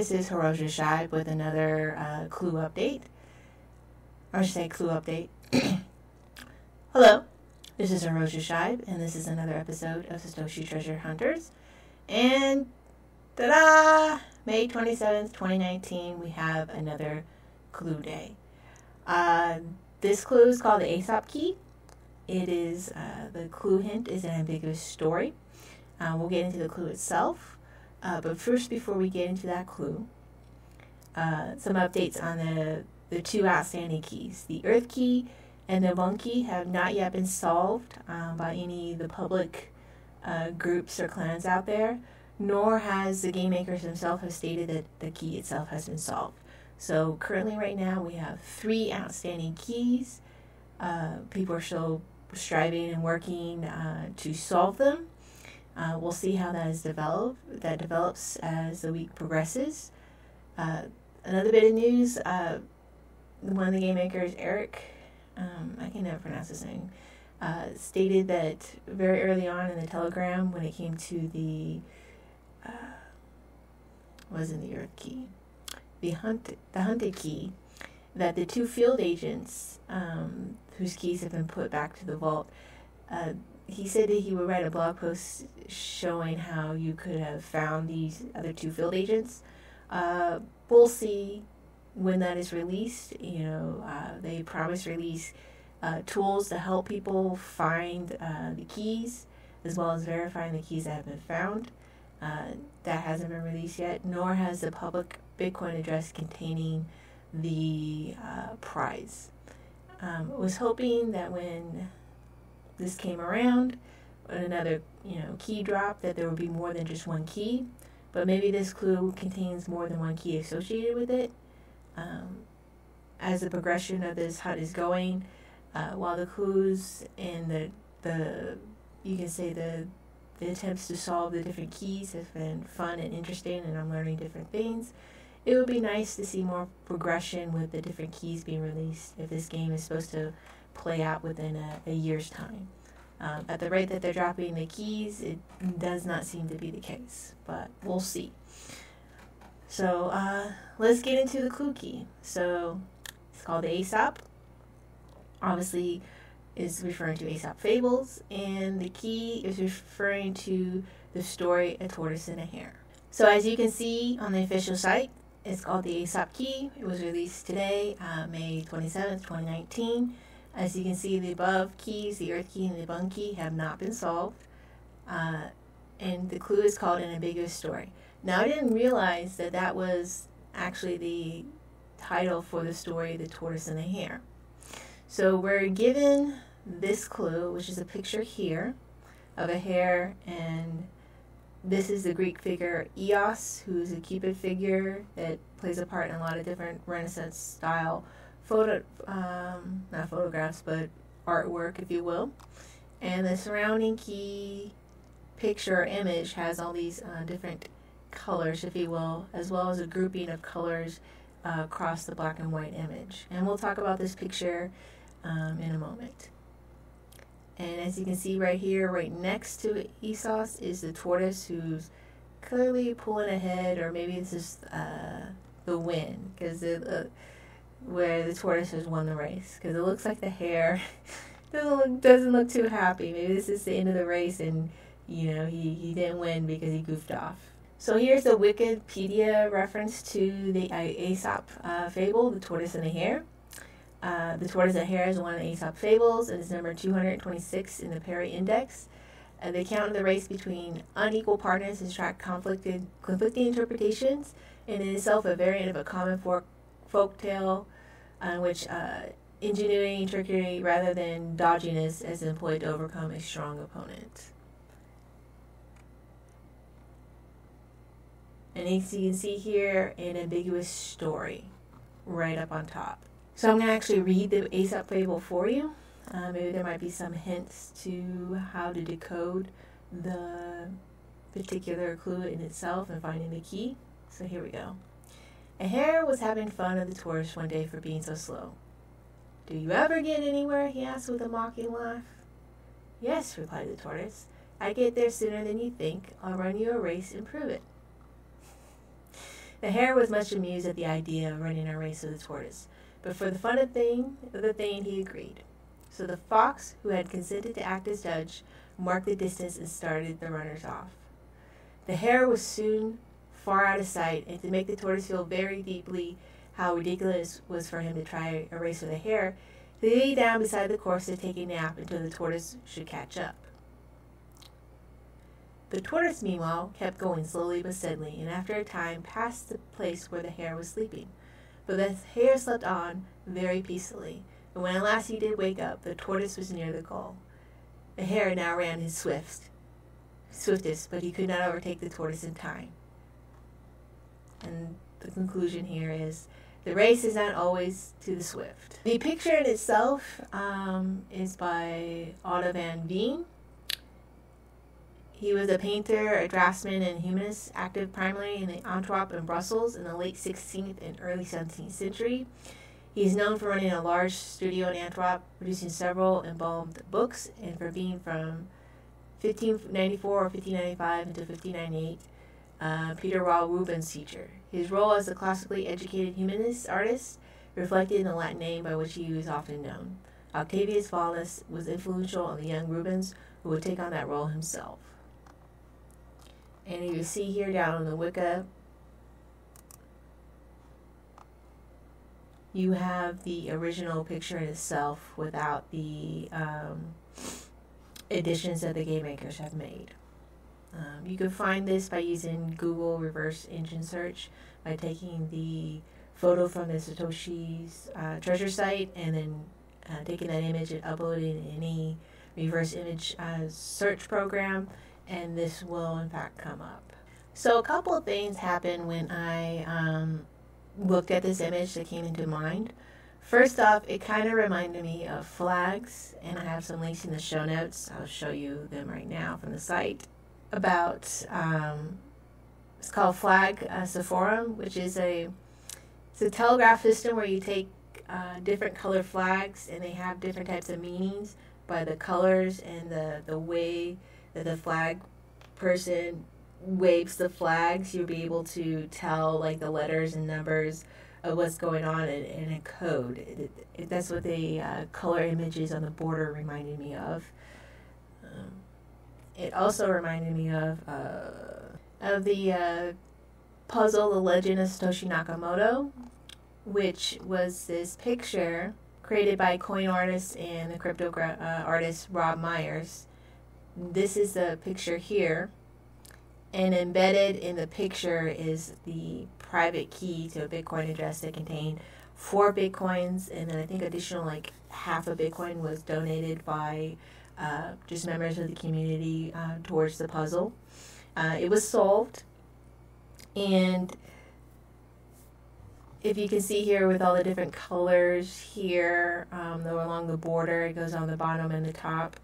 This is Hiroshi Shibe with another uh, clue update. Or say clue update. Hello, this is Hiroshi Shibe, and this is another episode of Satoshi Treasure Hunters. And ta-da! May 27th, 2019, we have another clue day. Uh, this clue is called the Aesop Key. It is, uh, the clue hint is an ambiguous story. Uh, we'll get into the clue itself. Uh, but first, before we get into that clue, uh, some updates on the, the two outstanding keys. The Earth key and the Bung key have not yet been solved um, by any of the public uh, groups or clans out there, nor has the game makers themselves have stated that the key itself has been solved. So currently, right now, we have three outstanding keys. Uh, people are still striving and working uh, to solve them. Uh, we'll see how that is developed. That develops as the week progresses. Uh, another bit of news: uh, one of the game makers, Eric, um, I can never pronounce his name, uh, stated that very early on in the Telegram, when it came to the uh, was in the Earth key, the hunt the hunted key, that the two field agents um, whose keys have been put back to the vault. He said that he would write a blog post showing how you could have found these other two field agents. Uh, we'll see when that is released. You know, uh, they promise release uh, tools to help people find uh, the keys as well as verifying the keys that have been found. Uh, that hasn't been released yet, nor has the public Bitcoin address containing the uh, prize. Um, was hoping that when this came around, another you know key drop that there would be more than just one key, but maybe this clue contains more than one key associated with it. Um, as the progression of this hunt is going, uh, while the clues and the the you can say the the attempts to solve the different keys have been fun and interesting, and I'm learning different things. It would be nice to see more progression with the different keys being released if this game is supposed to play out within a, a year's time. Um, at the rate that they're dropping the keys, it does not seem to be the case, but we'll see. So uh, let's get into the clue key. So it's called the Aesop. Obviously, is referring to Aesop fables, and the key is referring to the story A Tortoise and a Hare. So as you can see on the official site, it's called the Aesop Key. It was released today, uh, May 27th, 2019. As you can see, the above keys, the earth key and the bung key, have not been solved. Uh, and the clue is called an ambiguous story. Now, I didn't realize that that was actually the title for the story, The Tortoise and the Hare. So we're given this clue, which is a picture here of a hare, and this is the Greek figure Eros, who's a Cupid figure that plays a part in a lot of different Renaissance style photo, um, not photographs, but artwork, if you will. And the surrounding key picture or image has all these uh, different colors, if you will, as well as a grouping of colors uh, across the black and white image. And we'll talk about this picture um, in a moment. And as you can see right here, right next to Eros is the tortoise who's clearly pulling ahead, or maybe it's just uh, the wind, because uh, where the tortoise has won the race because it looks like the hare doesn't look doesn't look too happy. Maybe this is the end of the race and you know he, he didn't win because he goofed off. So here's the Wikipedia reference to the Aesop uh, fable, The Tortoise and the Hare. Uh, the Tortoise and the Hare is one of the Aesop fables and is number 226 in the Perry Index. Uh, the account of the race between unequal partners has tracked conflicted, conflicting interpretations and in itself a variant of a common folk folk tale in uh, which uh, ingenuity and trickery rather than dodginess is employed to overcome a strong opponent. And as you can see here, an ambiguous story right up on top. So I'm going to actually read the Aesop fable for you. Uh, maybe there might be some hints to how to decode the particular clue in itself and finding the key. So here we go. A hare was having fun of the tortoise one day for being so slow. Do you ever get anywhere? he asked with a mocking laugh. Yes, replied the tortoise. I get there sooner than you think. I'll run you a race and prove it. The hare was much amused at the idea of running a race with the tortoise, but for the fun of thing, of the thing, he agreed. So the fox, who had consented to act as judge, marked the distance and started the runners off. The hare was soon far out of sight, and to make the tortoise feel very deeply how ridiculous it was for him to try a race with a hare, he lay down beside the course to take a nap until the tortoise should catch up. The tortoise, meanwhile, kept going slowly but steadily, and after a time passed the place where the hare was sleeping. But the hare slept on very peacefully, and when at last he did wake up, the tortoise was near the goal. The hare now ran his swift, swiftest, but he could not overtake the tortoise in time. And the conclusion here is the race is not always to the swift. The picture in itself um, is by Otto van Veen. He was a painter, a draftsman, and humanist, active primarily in the Antwerp and Brussels in the late 16th and early 17th century. He is known for running a large studio in Antwerp, producing several emblem books, and for being from 1594 or 1595 until 1598 uh, Peter Paul Rubens teacher. His role as a classically educated humanist artist reflected in the Latin name by which he was often known. Octavius Vaenius was influential on the young Rubens, who would take on that role himself. And you see here down on the Wiki, you have the original picture in itself without the um, additions that the game makers have made. Um, you can find this by using Google reverse engine search by taking the photo from the Satoshi's uh, treasure site and then uh, taking that image and uploading any reverse image uh, search program, and this will in fact come up. So, a couple of things happened when I um, looked at this image that came into mind. First off, it kind of reminded me of flags, and I have some links in the show notes. I'll show you them right now from the site about um, it's called Flag uh, Semaphore, which is a it's a telegraph system where you take uh, different color flags and they have different types of meanings by the colors and the the way that the flag person waves the flags. You'll be able to tell like the letters and numbers of what's going on in, in a code. It, it, that's what the uh, color images on the border reminded me of. It also reminded me of uh, of the uh, puzzle, The Legend of Satoshi Nakamoto, which was this picture created by coin artist and the crypto uh, artist Rob Myers. This is the picture here, and embedded in the picture is the private key to a Bitcoin address that contained four Bitcoins, and then I think additional like half a Bitcoin was donated by uh, just members of the community uh, towards the puzzle. Uh, it was solved, and if you can see here with all the different colors here, um, though along the border, it goes on the bottom and the top,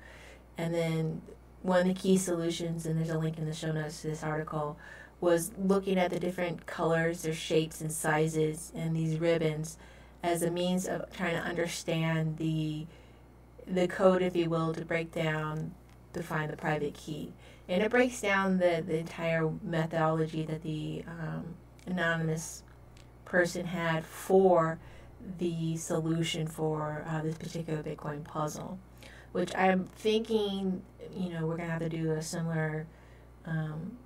and then one of the key solutions, and there's a link in the show notes to this article, was looking at the different colors, their shapes and sizes, and these ribbons as a means of trying to understand the the code, if you will, to break down to find the private key. And it breaks down the, the entire methodology that the um, anonymous person had for the solution for uh, this particular Bitcoin puzzle, which I'm thinking, you know, we're going to have to do a similar um,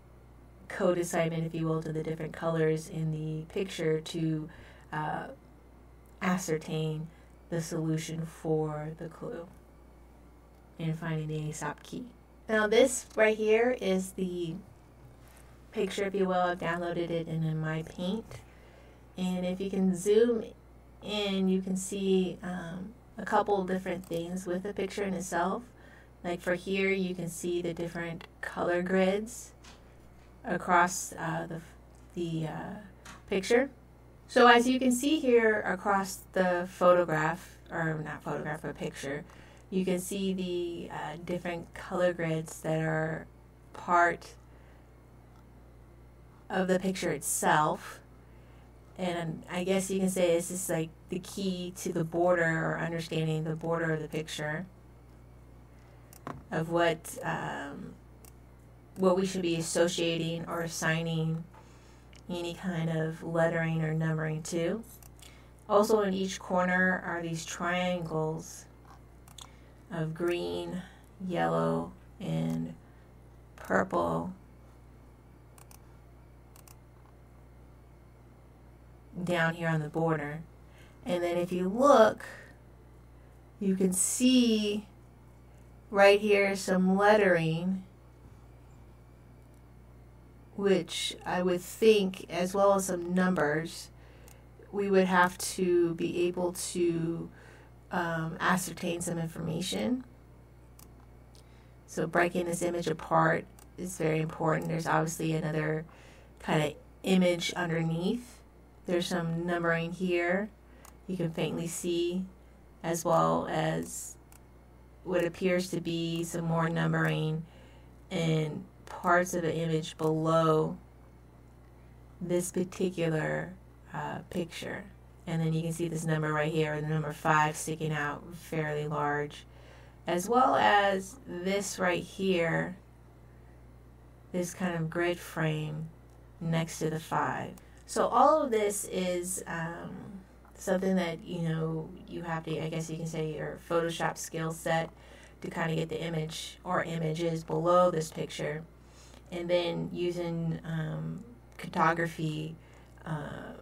code assignment, if you will, to the different colors in the picture to uh, ascertain the solution for the clue and finding the Aesop key. Now this right here is the picture, if you will. I've downloaded it in, in my paint. And if you can zoom in, you can see um, a couple different things with the picture in itself. Like for here, you can see the different color grids across uh, the, the uh, picture. So as you can see here across the photograph, or not photograph, but picture, you can see the uh, different color grids that are part of the picture itself. And I guess you can say this is like the key to the border or understanding the border of the picture of what um, what we should be associating or assigning any kind of lettering or numbering too. Also, in each corner are these triangles of green, yellow, and purple down here on the border. And then if you look, you can see right here some lettering which I would think, as well as some numbers, we would have to be able to um, ascertain some information. So breaking this image apart is very important. There's obviously another kind of image underneath. There's some numbering here you can faintly see, as well as what appears to be some more numbering and parts of the image below this particular uh, picture. And then you can see this number right here, the number 5 sticking out fairly large. As well as this right here, this kind of grid frame next to the 5. So all of this is um, something that, you know, you have to, I guess you can say your Photoshop skill set to kind of get the image or images below this picture and then using um, cartography uh,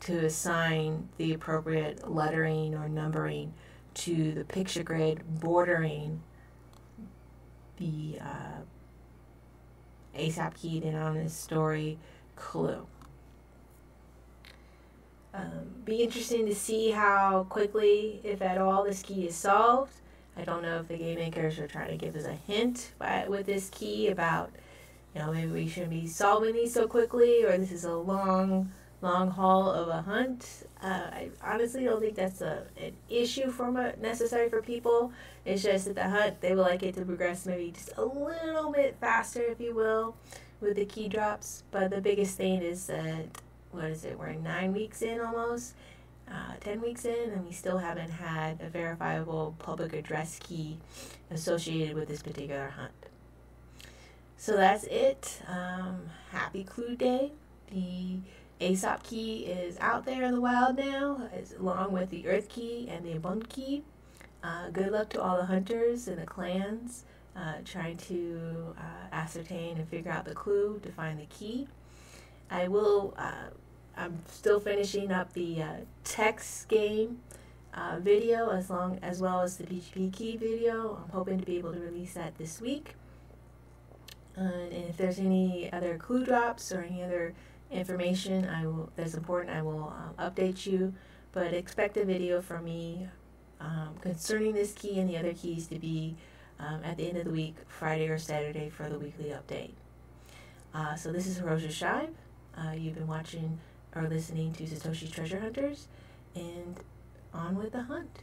to assign the appropriate lettering or numbering to the picture grid bordering the uh, Aesop Keaton on his story clue. Um, be interesting to see how quickly, if at all, this key is solved. I don't know if the game makers are trying to give us a hint with this key about you know, maybe we shouldn't be solving these so quickly, or this is a long, long haul of a hunt. Uh, I honestly don't think that's a an issue for necessary for people. It's just that the hunt they would like it to progress maybe just a little bit faster, if you will, with the key drops. But the biggest thing is that what is it? We're nine weeks in almost. Uh, 10 weeks in, and we still haven't had a verifiable public address key associated with this particular hunt. So that's it. Um, happy Clue Day. The Aesop key is out there in the wild now, along with the Earth key and the Abund key. Uh, good luck to all the hunters and the clans uh, trying to uh, ascertain and figure out the clue to find the key. I will. Uh, I'm still finishing up the uh, text game uh, video as long as well as the PGP key video. I'm hoping to be able to release that this week. Uh, and if there's any other clue drops or any other information I will that's important, I will um, update you. But expect a video from me um, concerning this key and the other keys to be um, at the end of the week, Friday or Saturday, for the weekly update. Uh, so this is Hiroshi Shibe. Uh, you've been watching or listening to Satoshi Treasure Hunters, and on with the hunt.